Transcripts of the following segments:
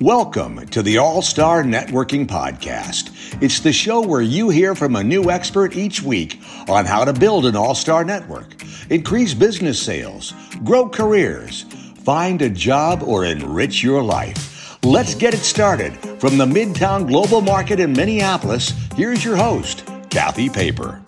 Welcome to the All Star Networking Podcast. It's the show where you hear from a new expert each week on how to build an all star network, increase business sales, grow careers, find a job, or enrich your life. Let's get it started. From the Midtown Global Market in Minneapolis, here's your host, Kathy Paper.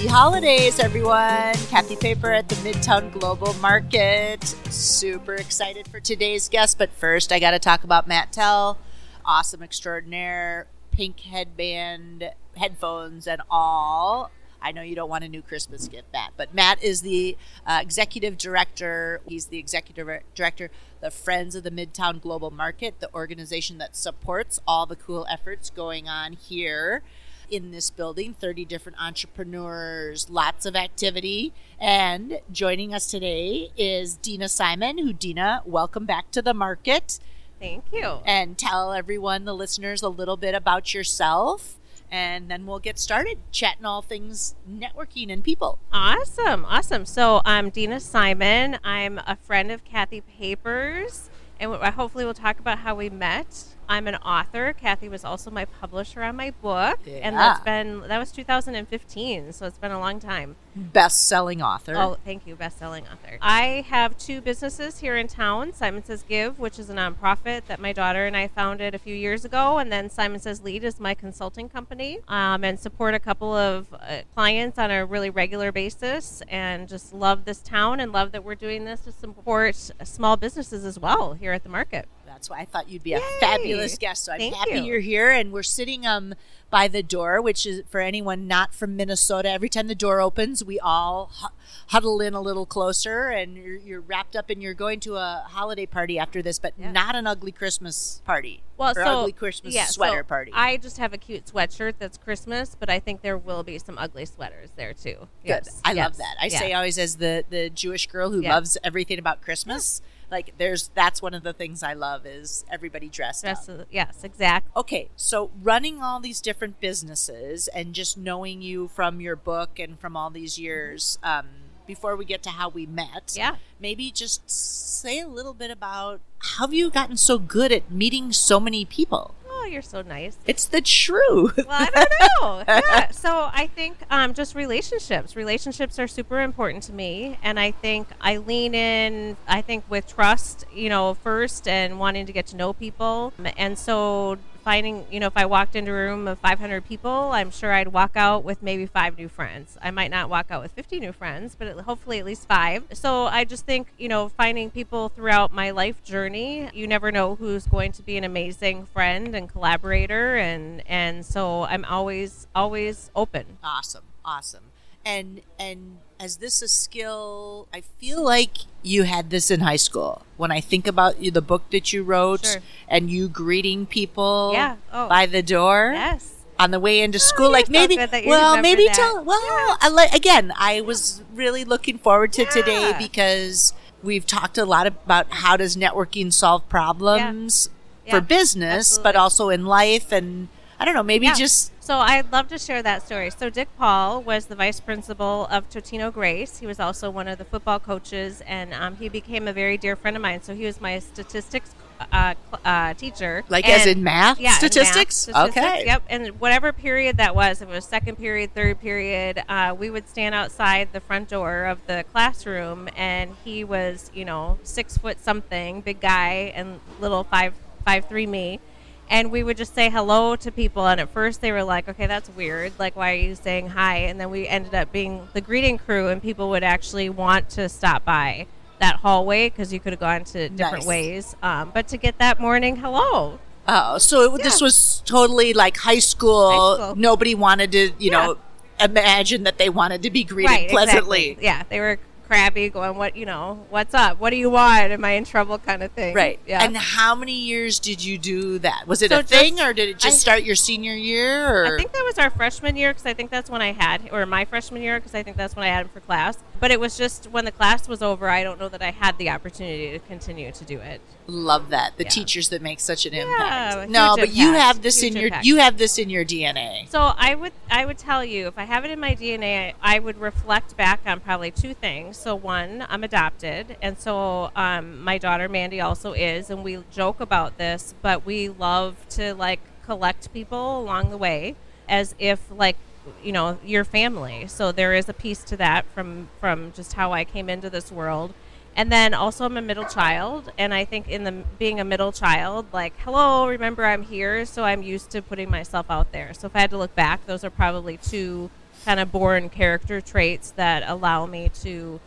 Happy holidays, everyone. Kathy Paper at the Midtown Global Market. Super excited for today's guest, but first I got to talk about Matt Tell. Awesome extraordinaire, pink headband, headphones, and all. I know you don't want a new Christmas gift, Matt, but Matt is the uh, executive director. He's the executive director, the Friends of the Midtown Global Market, the organization that supports all the cool efforts going on here in this building 30 different entrepreneurs, lots of activity. And joining us today is Dina Simon, who, Dina, welcome back to the market. Thank you. And tell everyone, the listeners, a little bit about yourself. And then we'll get started chatting all things networking and people. Awesome. Awesome. So I'm Dina Simon. I'm a friend of Kathy Papers. And hopefully we'll talk about how we met I'm an author. Kathy was also my publisher on my book, Yeah. and that's been that was 2015, so it's been a long time. Best selling author. Oh, thank you, best-selling author. I have two businesses here in town. Simon Says Give, which is a nonprofit that my daughter and I founded a few years ago, and then Simon Says Lead is my consulting company, um, and support a couple of uh, clients on a really regular basis, and just love this town and love that we're doing this to support small businesses as well here at the market. That's why I thought you'd be a fabulous guest. So I'm Thank happy you. you're here, and we're sitting um by the door, which is for anyone not from Minnesota. Every time the door opens, we all hu- huddle in a little closer, and you're, you're wrapped up, and you're going to a holiday party after this, but Yeah. not an ugly Christmas party. Well, or so ugly Christmas yeah, so sweater party. I just have a cute sweatshirt that's Christmas, but I think there will be some ugly sweaters there too. Good. Yes, I love that. I yeah. say always as the the Jewish girl who Yeah. loves everything about Christmas. Like there's that's one of the things I love is everybody dressed up. Yes, exactly. Okay, so running all these different businesses and just knowing you from your book and from all these years, um, before we get to how we met, Yeah. maybe just say a little bit about how have you gotten so good at meeting so many people? Oh, you're so nice. It's the truth. Well, I don't know. yeah. So I think um, just relationships. Relationships are super important to me, and I think I lean in. I think with trust, you know, first, and wanting to get to know people, and so finding, you know, if I walked into a room of 500 people, I'm sure I'd walk out with maybe five new friends. I might not walk out with 50 new friends, but hopefully at least five. So I just think, you know, finding people throughout my life journey, you never know who's going to be an amazing friend and collaborator, and and so I'm always always open. awesome, awesome. And and as this a skill, I feel like you had this in high school. When I think about you, the book that you wrote Sure. and you greeting people Yeah. Oh. by the door. Yes. on the way into school. you're like maybe, you well, maybe that. tell. Well, I like again. I was really looking forward to today because we've talked a lot about how does networking solve problems Yeah, for business, but also in life. And I don't know, maybe Yeah. just So I'd love to share that story. So Dick Paul was the vice principal of Totino Grace. He was also one of the football coaches, and um, he became a very dear friend of mine. So he was my statistics uh, uh, teacher, like as in math yeah, in math, statistics. statistics, Okay. Yep. And whatever period that was, if it was second period, third period, uh, we would stand outside the front door of the classroom, and he was, you know, six foot something, big guy, and little five five three me. And we would just say hello to people, and at first they were like, "Okay, that's weird. Like, why are you saying hi?" And then we ended up being the greeting crew, and people would actually want to stop by that hallway because you could have gone to different Nice. ways. Um, but to get that morning hello, Oh, so it, this was totally like high school. High school. Nobody wanted to, you know, imagine that they wanted to be greeted pleasantly. Exactly. Yeah, they were crabby, going, "What you know? What's up? What do you want? Am I in trouble?" Kind of thing. Right. Yeah. And how many years did you do that? Was it So a thing or did it just I- start your senior year? Or? I think that was our freshman year because I think that's when I had, or my freshman year because I think that's when I had him for class. But it was just when the class was over, I don't know that I had the opportunity to continue to do it. Love that the Yeah. teachers that make such an Yeah, impact. No, but you have this in your impact. you have this in your DNA. So I would I would tell you if I have it in my DNA, I, I would reflect back on probably two things. So one, I'm adopted, and so um, my daughter Mandy also is, and we joke about this, but we love to like collect people along the way as if like you know your family. So there is a piece to that from from just how I came into this world. And then also I'm a middle child, and I think in the being a middle child, like hello, remember I'm here, so I'm used to putting myself out there. So if I had to look back, those are probably two kind of born character traits that allow me to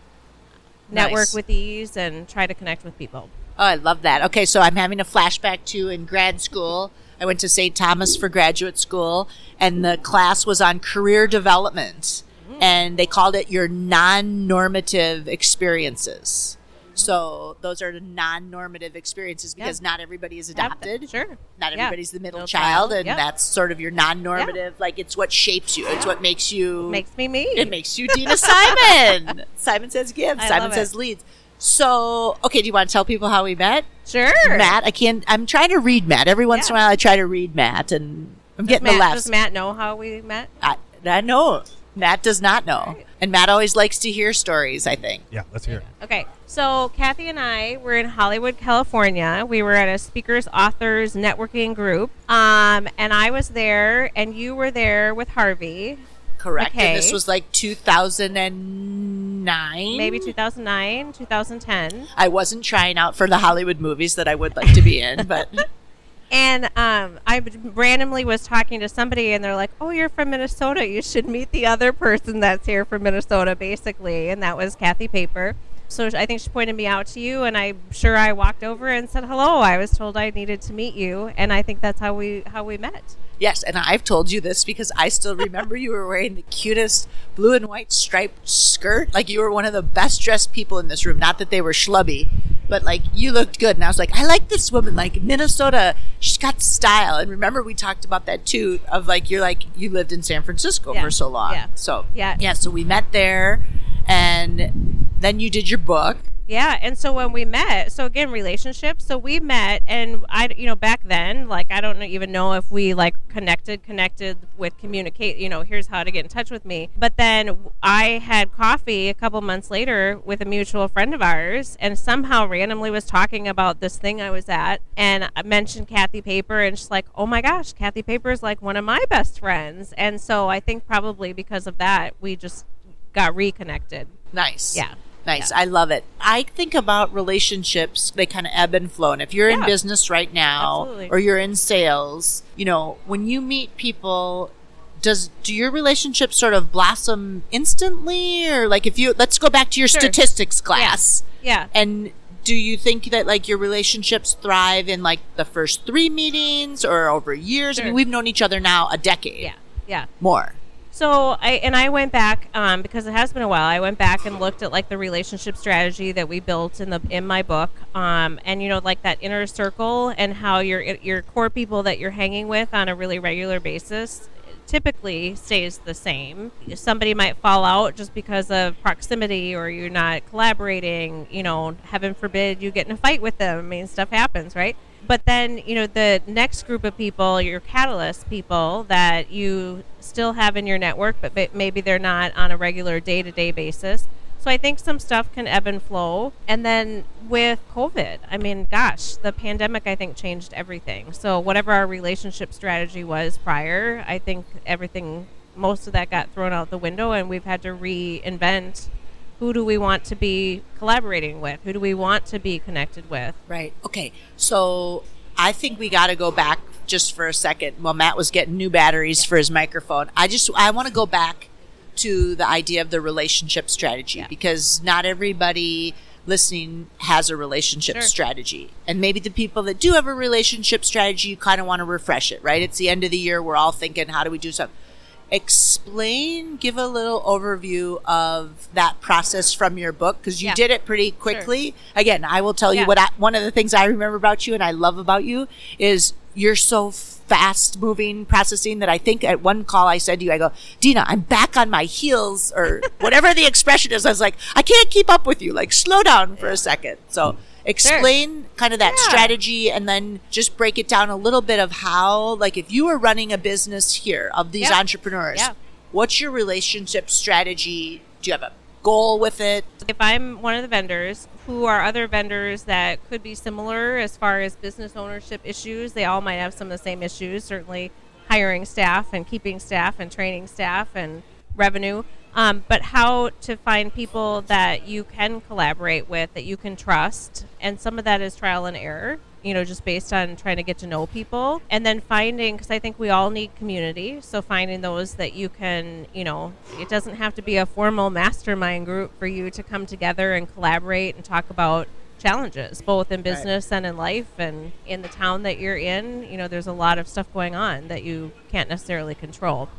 network Nice. with ease and try to connect with people. Oh, I love that. Okay, so I'm having a flashback to in grad school. I went to St. Thomas for graduate school, and the class was on career development, mm. and they called it your non-normative experiences. So those are the non-normative experiences because not everybody is adopted. Sure. Not Yeah. everybody's the middle, Middle child, child, and yep. that's sort of your non-normative. Like it's what shapes you. It's what makes you Makes me me. it makes you Dina Simon. Simon says give. I Simon says leads. So, okay, do you want to tell people how we met? sure. Matt, I can't. I'm trying to read Matt. Every once in a while, I try to read Matt, and I'm getting Matt, the laughs. Does Matt know how we met? I, I know. Matt does not know, and Matt always likes to hear stories. I think. Yeah, let's hear it. Okay, so Kathy and I were in Hollywood, California. We were at a speakers, authors, networking group, um, and I was there, and you were there with Harvey, Correct. And this was like 2009. maybe 2009, 2010. I wasn't trying out for the Hollywood movies that I would like to be in, but And um, I randomly was talking to somebody, and they're like, "Oh, you're from Minnesota. You should meet the other person that's here from Minnesota, basically." And that was Kathy Paper. So I think she pointed me out to you, and I'm sure I walked over and said hello. I was told I needed to meet you, and I think that's how we how we met. Yes, and I've told you this because I still remember you were wearing the cutest blue and white striped skirt. Like you were one of the best dressed people in this room. Not that they were schlubby, but like you looked good. And I was like, I like this woman. Like Minnesota, she's got style. And remember, we talked about that too. Of like you're like you lived in San Francisco Yeah, for so long. yeah, So yeah. yeah. So we met there, and then you did your book. Yeah, and so when we met, so again, relationships. So we met, and I, you know, back then, like I don't even know if we like connected, connected with communicate. You know, here's how to get in touch with me. But then I had coffee a couple months later with a mutual friend of ours, and somehow randomly was talking about this thing I was at, and I mentioned Kathy Paper, and she's like, "Oh my gosh, Kathy Paper is like one of my best friends," and so I think probably because of that, we just got reconnected. Nice. Yeah. Nice. Yeah. I love it. I think about relationships, they kind of ebb and flow. And if you're in business right now Absolutely. or you're in sales, you know, when you meet people, does do your relationships sort of blossom instantly or like if you let's go back to your Sure. statistics class. Yeah. And do you think that like your relationships thrive in like the first 3 meetings or over years? I mean, we've known each other now a decade. Yeah. Yeah. More. So I and I went back um, because it has been a while. I went back and looked at like the relationship strategy that we built in the in my book, um, and you know like that inner circle and how your your core people that you're hanging with on a really regular basis typically stays the same. Somebody might fall out just because of proximity or you're not collaborating. You know, heaven forbid you get in a fight with them. I mean, stuff happens, right? But then, you know, the next group of people, your catalyst people that you still have in your network, but maybe they're not on a regular day to day basis. So I think some stuff can ebb and flow. And then with COVID, I mean, gosh, the pandemic, I think, changed everything. So whatever our relationship strategy was prior, I think everything, most of that got thrown out the window, and we've had to reinvent who do we want to be collaborating with? Who do we want to be connected with? Right. Okay. So I think we got to go back just for a second. while Matt was getting new batteries for his microphone. I just I want to go back to the idea of the relationship strategy Yeah. because not everybody listening has a relationship Sure. strategy. And maybe the people that do have a relationship strategy, you kind of want to refresh it, right? It's the end of the year. We're all thinking, how do we do something? Explain, give a little overview of that process from your book because you Yeah. did it pretty quickly. Again, I will tell you what I, one of the things I remember about you and I love about you is you're so fast moving processing that I think at one call I said to you, I go, Dina, I'm back on my heels or whatever the expression is. I was like, I can't keep up with you. Like, slow down for a second. So explain kind of that Yeah. strategy and then just break it down a little bit of how, like, if you were running a business here of these Yeah. entrepreneurs, Yeah. what's your relationship strategy? Do you have a goal with it? if I'm one of the vendors, who are other vendors that could be similar as far as business ownership issues? They all might have some of the same issues, certainly hiring staff and keeping staff and training staff and revenue. Um, but how to find people that you can collaborate with, that you can trust. And some of that is trial and error, you know, just based on trying to get to know people. And then finding, because I think we all need community. So finding those that you can, you know, it doesn't have to be a formal mastermind group for you to come together and collaborate and talk about challenges, both in business and in life and in the town that you're in. You know, there's a lot of stuff going on that you can't necessarily control.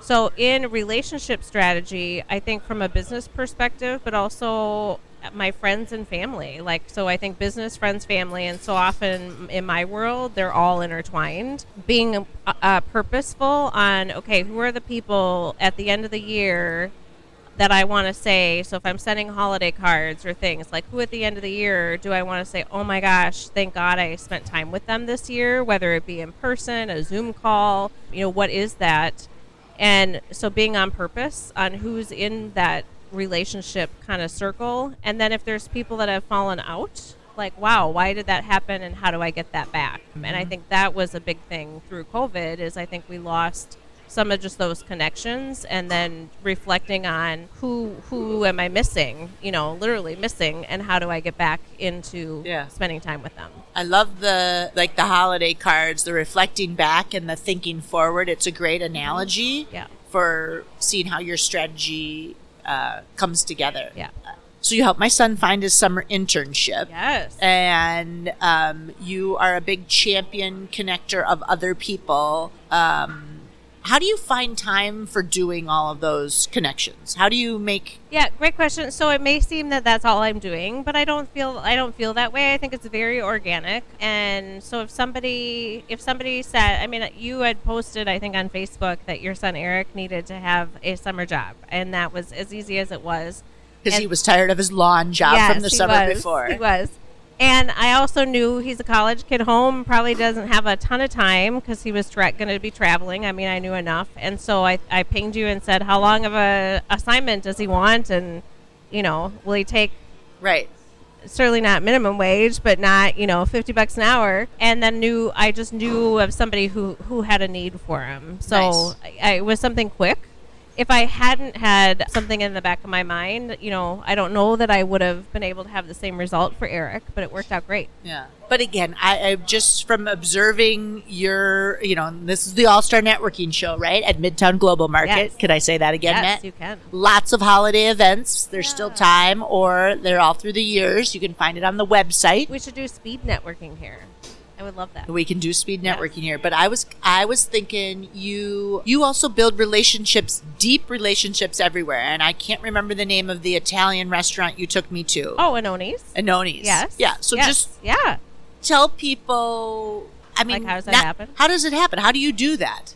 So, in relationship strategy, I think from a business perspective, but also my friends and family. Like, so I think business, friends, family, and so often in my world, they're all intertwined. Being uh, uh, purposeful on, okay, who are the people at the end of the year that I want to say. So if I'm sending holiday cards or things, like who at the end of the year do I want to say, oh my gosh, thank God I spent time with them this year, whether it be in person, a Zoom call, you know, what is that? And so being on purpose on who's in that relationship kind of circle. And then if there's people that have fallen out, like, wow, why did that happen and how do I get that back? And I mm-hmm. think that was a big thing through COVID is I think we lost some of just those connections and then reflecting on who who am I missing, you know, literally missing and how do I get back into Yeah. spending time with them. I love the like the holiday cards, the reflecting back and the thinking forward. It's a great analogy Yeah. for seeing how your strategy uh, comes together. Yeah. So you helped my son find his summer internship. Yes. And um, you are a big champion connector of other people. Um, how do you find time for doing all of those connections? How do you make Yeah, great question. So it may seem that that's all I'm doing, but I don't feel I don't feel that way. I think it's very organic. And so if somebody if somebody said, I mean, you had posted I think on Facebook that your son Eric needed to have a summer job, and that was as easy as it was. because he was tired of his lawn job Yes, from the summer was. before? He was. And I also knew he's a college kid home, probably doesn't have a ton of time because he was tra- going to be traveling. I mean, I knew enough. And so I, I pinged you and said, How long of a assignment does he want? And, you know, will he take Right. certainly not minimum wage, but not you know fifty bucks an hour. And then knew I just knew of somebody who who had a need for him. So I, I, it was something quick. If I hadn't had something in the back of my mind, you know, I don't know that I would have been able to have the same result for Eric, but it worked out great. Yeah. But again, I, I just from observing your, you know, this is the All Star Networking Show, right? At Midtown Global Market. Yes. Could I say that again, yes, Matt? you can. Lots of holiday events. There's still time, or they're all through the years. You can find it on the website. We should do speed networking here. I would love that. We can do speed networking here, but I was I was thinking you you also build relationships, deep relationships everywhere, and I can't remember the name of the Italian restaurant you took me to. Oh, Anoni's. Anoni's. Yes. Yeah. So Yes. just yeah. tell people. I mean, Like, how does that not- happen? How does it happen? How do you do that?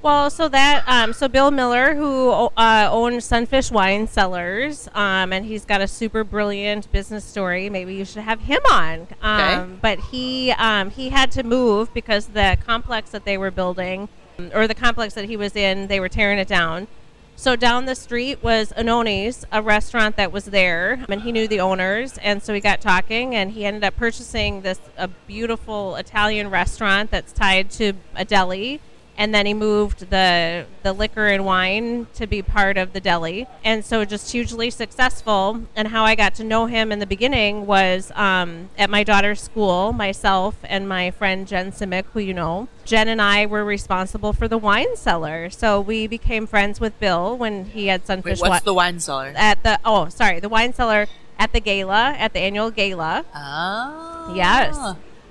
Well, so that um, so Bill Miller, who uh, owns Sunfish Wine Cellars, um, and he's got a super brilliant business story. Maybe you should have him on. Um, Okay. But he um, he had to move because the complex that they were building, or the complex that he was in, they were tearing it down. So down the street was Anoni's, a restaurant that was there, and he knew the owners, and so we got talking, and he ended up purchasing this a beautiful Italian restaurant that's tied to a deli, and then he moved the the liquor and wine to be part of the deli, and so just hugely successful. And how I got to know him in the beginning was um, at my daughter's school. Myself and my friend Jen Simic, who you know, Jen and I were responsible for the wine cellar, so we became friends with Bill when he had sunfish Wait, what's Wi- the wine cellar? at the oh sorry the wine cellar at the gala at the annual gala. Oh. Yes.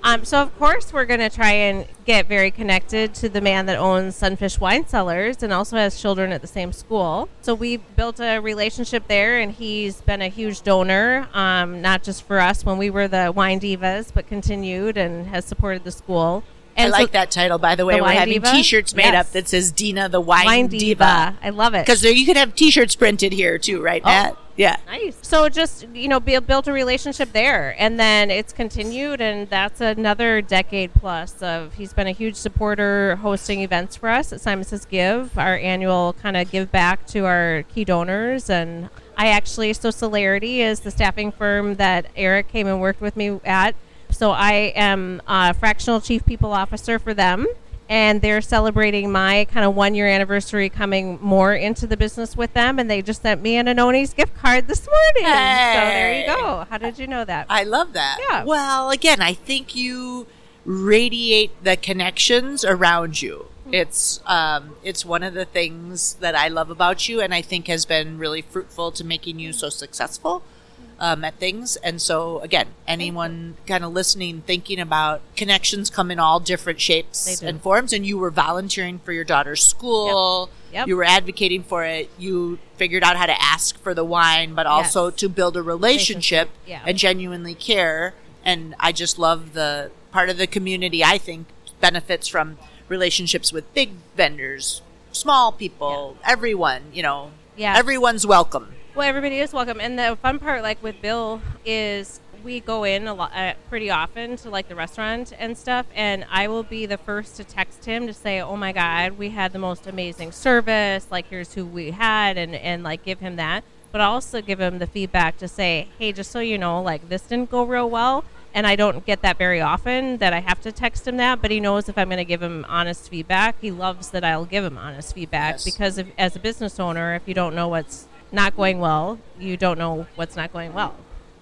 Um, so of course we're going to try and get very connected to the man that owns Sunfish Wine Cellars and also has children at the same school. So we built a relationship there, and he's been a huge donor, um, not just for us when we were the wine divas, but continued and has supported the school. And I so- like that title, by the way. The We're having Diva? T-shirts made Yes. up that says Dina the Wine, Wine diva. I love it. Because you could have T-shirts printed here too, right, Oh. Yeah. Nice. So just you know, bu- built a relationship there, and then it's continued, and that's another decade plus of. He's been a huge supporter, hosting events for us at Simon Says Give, our annual kind of give back to our key donors, and I actually so Celarity is the staffing firm that Eric came and worked with me at. So I am a fractional chief people officer for them and they're celebrating my kind of one year anniversary coming more into the business with them and they just sent me an Anoni's gift card this morning. So there you go. How did you know that? I love that. Yeah. Well, again, I think you radiate the connections around you. It's um, it's one of the things that I love about you, and I think has been really fruitful to making you so successful um, at things. And so, again, anyone kind of listening, thinking about connections come in all different shapes and forms. And you were volunteering for your daughter's school. Yep. You were advocating for it. You figured out how to ask for the wine, but also Yes. to build a relationship Yeah. and genuinely care. And I just love the part of the community I think benefits from relationships with big vendors, small people, everyone, you know, Yeah. everyone's welcome. Well, everybody is welcome, and the fun part, like with Bill, is we go in a lot, uh, pretty often to like the restaurant and stuff, and I will be the first to text him to say, "Oh my God, we had the most amazing service! Like, here's who we had," and and like give him that, but also give him the feedback to say, "Hey, just so you know, like this didn't go real well." And I don't get that very often that I have to text him that, but he knows if I'm going to give him honest feedback, he loves that I'll give him honest feedback Yes. because if, as a business owner, if you don't know what's not going well, you don't know what's not going well.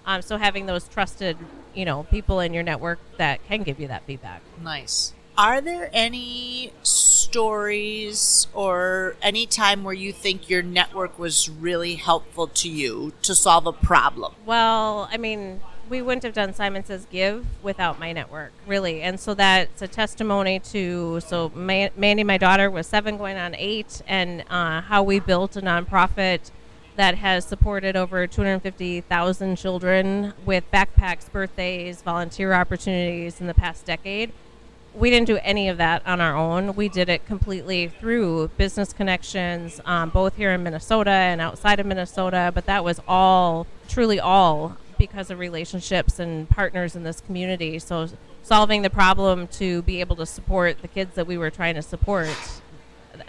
Um, so having those trusted, you know, people in your network that can give you that feedback. Nice. Are there any stories or any time where you think your network was really helpful to you to solve a problem? Well, I mean, we wouldn't have done Simon Says Give without my network, really. And so that's a testimony to, so Mandy, my daughter, was seven going on eight, and uh, how we built a nonprofit that has supported over 250,000 children with backpacks, birthdays, volunteer opportunities in the past decade. We didn't do any of that on our own. We did it completely through business connections, um, both here in Minnesota and outside of Minnesota. But that was all, truly all, because of relationships and partners in this community. So solving the problem to be able to support the kids that we were trying to support,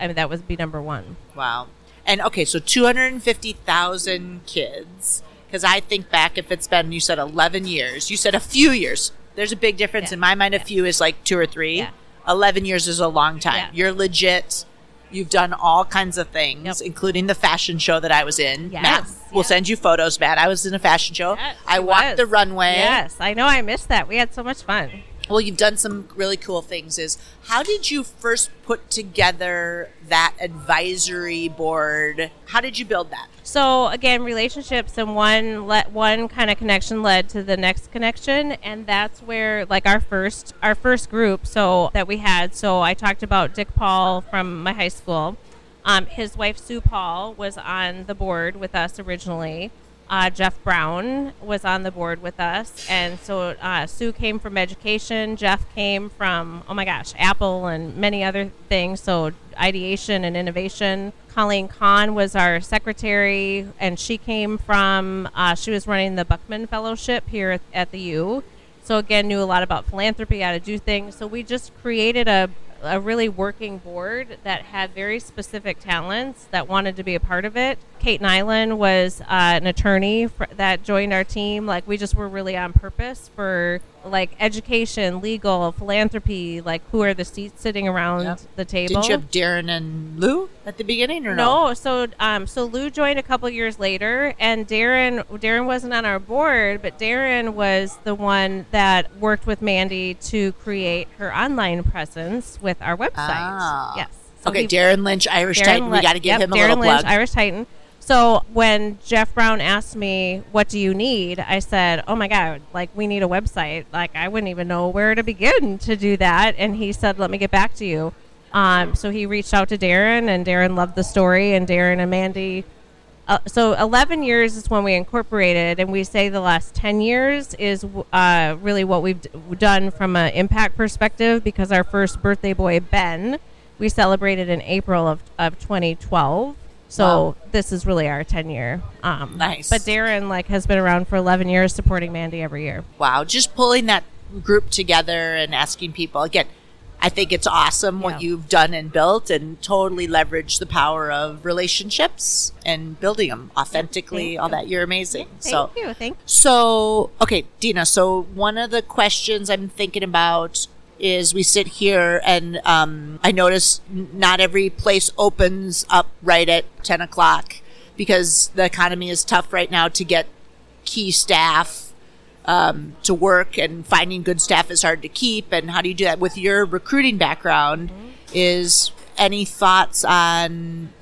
I mean, that would be number one. Wow. And okay, so 250,000 kids. Because I think back, if it's been, you said 11 years, you said a few years. There's a big difference. Yeah. In my mind, a few is like two or three. Yeah. 11 years is a long time. You're legit. You've done all kinds of things, Yep. including the fashion show that I was in. Yes. Matt, we'll send you photos, Matt. I was in a fashion show. Yes, I walked was. the runway. Yes, I know. I missed that. We had so much fun. Well, you've done some really cool things. Is how did you first put together that advisory board? How did you build that? So again, relationships and one let one kind of connection led to the next connection, and that's where like our first our first group so that we had. So I talked about Dick Paul from my high school. Um, his wife Sue Paul was on the board with us originally. Uh, Jeff Brown was on the board with us, and so uh, Sue came from education. Jeff came from oh my gosh, Apple and many other things. So ideation and innovation. Colleen Kahn was our secretary, and she came from uh, she was running the Buckman Fellowship here at, at the U. So again, knew a lot about philanthropy, how to do things. So we just created a a really working board that had very specific talents that wanted to be a part of it. Kate Nyland was uh, an attorney fr- that joined our team. Like we just were really on purpose for like education, legal, philanthropy. Like who are the seats sitting around Yep. the table? Didn't you have Darren and Lou at the beginning, or no? No, so um, so Lou joined a couple years later, and Darren Darren wasn't on our board, but Darren was the one that worked with Mandy to create her online presence with our website. Ah. Yes. So okay, he- Darren Lynch, Irish Darren Titan. We got to give yep, him a Darren little Lynch, plug. Irish Titan. So when Jeff Brown asked me, "What do you need?" I said, "Oh my God, like we need a website. Like I wouldn't even know where to begin to do that." And he said, "Let me get back to you." Um, so he reached out to Darren, and Darren loved the story, and Darren and Mandy. Uh, so 11 years is when we incorporated, and we say the last 10 years is uh, really what we've d- done from an impact perspective because our first birthday boy, Ben, we celebrated in April of, of 2012. So Wow. this is really our 10 year. Um, Nice. But Darren like has been around for 11 years supporting Mandy every year. Wow, just pulling that group together and asking people again. I think it's awesome what you've done and built, and totally leverage the power of relationships and building them authentically. All that you're amazing. Thank so, you. Thank you. so okay, Dina. So one of the questions I'm thinking about is we sit here and um, I notice not every place opens up right at ten o'clock because the economy is tough right now to get key staff um, to work and finding good staff is hard to keep. And how do you do that? With your recruiting background is any thoughts on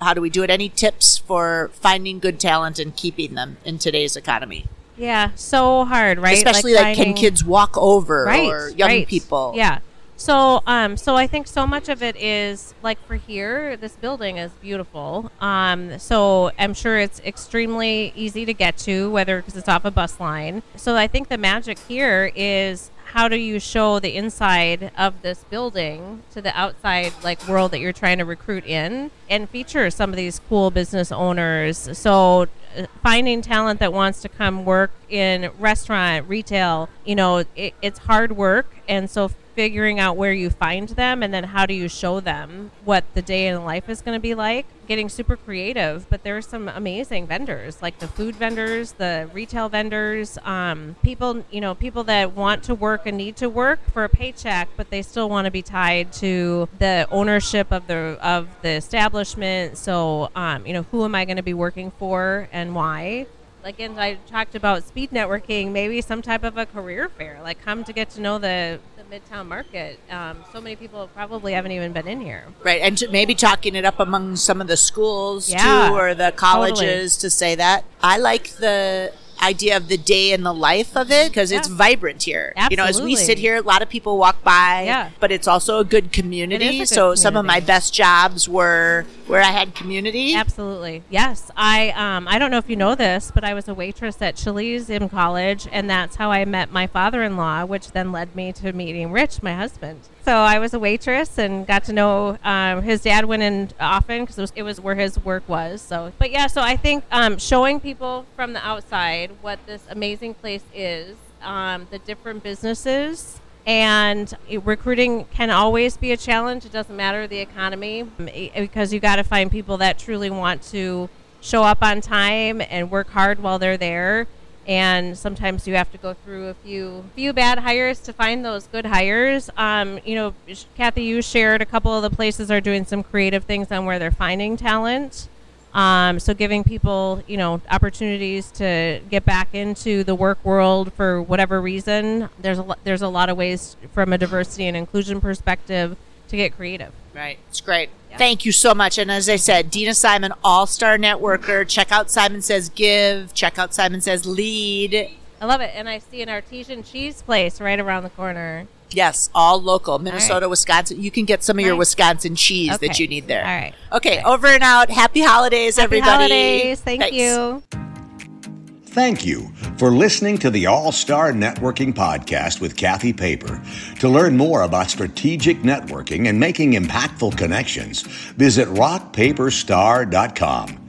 how do we do it? Any tips for finding good talent and keeping them in today's economy Yeah, so hard, right? especially like, can finding- kids walk over right, or young right. people Yeah. So, um, so I think so much of it is like for here, this building is beautiful. Um, so I'm sure it's extremely easy to get to, whether because it's off a bus line. So I think the magic here is how do you show the inside of this building to the outside like world that you're trying to recruit in and feature some of these cool business owners so uh, finding talent that wants to come work in restaurant retail you know it, it's hard work and so figuring out where you find them and then how do you show them what the day in life is going to be like? Getting super creative but there are some amazing vendors like the food vendors the retail vendors um, people you know people that want to work and need to work for a paycheck but they still want to be tied to the ownership of the of the establishment. So um, you know who am i going to be working for and why? Again i talked about speed networking maybe some type of a career fair like come to get to know the the midtown market um, so many people probably haven't even been in here. Right and to maybe talking it up among some of the schools Yeah, too or the colleges to say that. I like the idea of the day in the life of it because it's vibrant here. You know as we sit here a lot of people walk by Yeah. but it's also a good community. A good so some of my best jobs were where i had community Absolutely. Yes. I um I don't know if you know this, but I was a waitress at Chili's in college and that's how I met my father-in-law, which then led me to meeting Rich, my husband. So I was a waitress and got to know um, his dad went in often because it was, it was where his work was. So, but yeah, so I think um, showing people from the outside what this amazing place is, um, the different businesses, and recruiting can always be a challenge. It doesn't matter the economy um, because you got to find people that truly want to show up on time and work hard while they're there. And sometimes you have to go through a few few bad hires to find those good hires. Um, you know, Kathy, you shared a couple of the places are doing some creative things on where they're finding talent. Um, so giving people, you know, opportunities to get back into the work world for whatever reason. There's a lo- there's a lot of ways from a diversity and inclusion perspective to get creative. Right. It's great. Yeah. Thank you so much. And as I said, Dina Simon, All Star Networker. Check out Simon Says Give. Check out Simon Says Lead. I love it, and I see an artesian cheese place right around the corner. Yes, all local. Minnesota, right. Wisconsin. You can get some of your Nice. Wisconsin cheese that you need there. All right. Okay, over and out. Happy holidays, Happy everybody. holidays! Thank Thanks. you. Thank you for listening to the All Star Networking Podcast with Kathy Paper. To learn more about strategic networking and making impactful connections, visit rockpaperstar.com.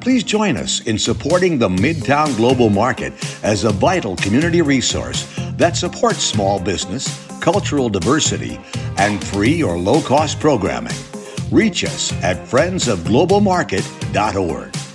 Please join us in supporting the Midtown Global Market as a vital community resource that supports small business, cultural diversity, and free or low cost programming. Reach us at friendsofglobalmarket.org.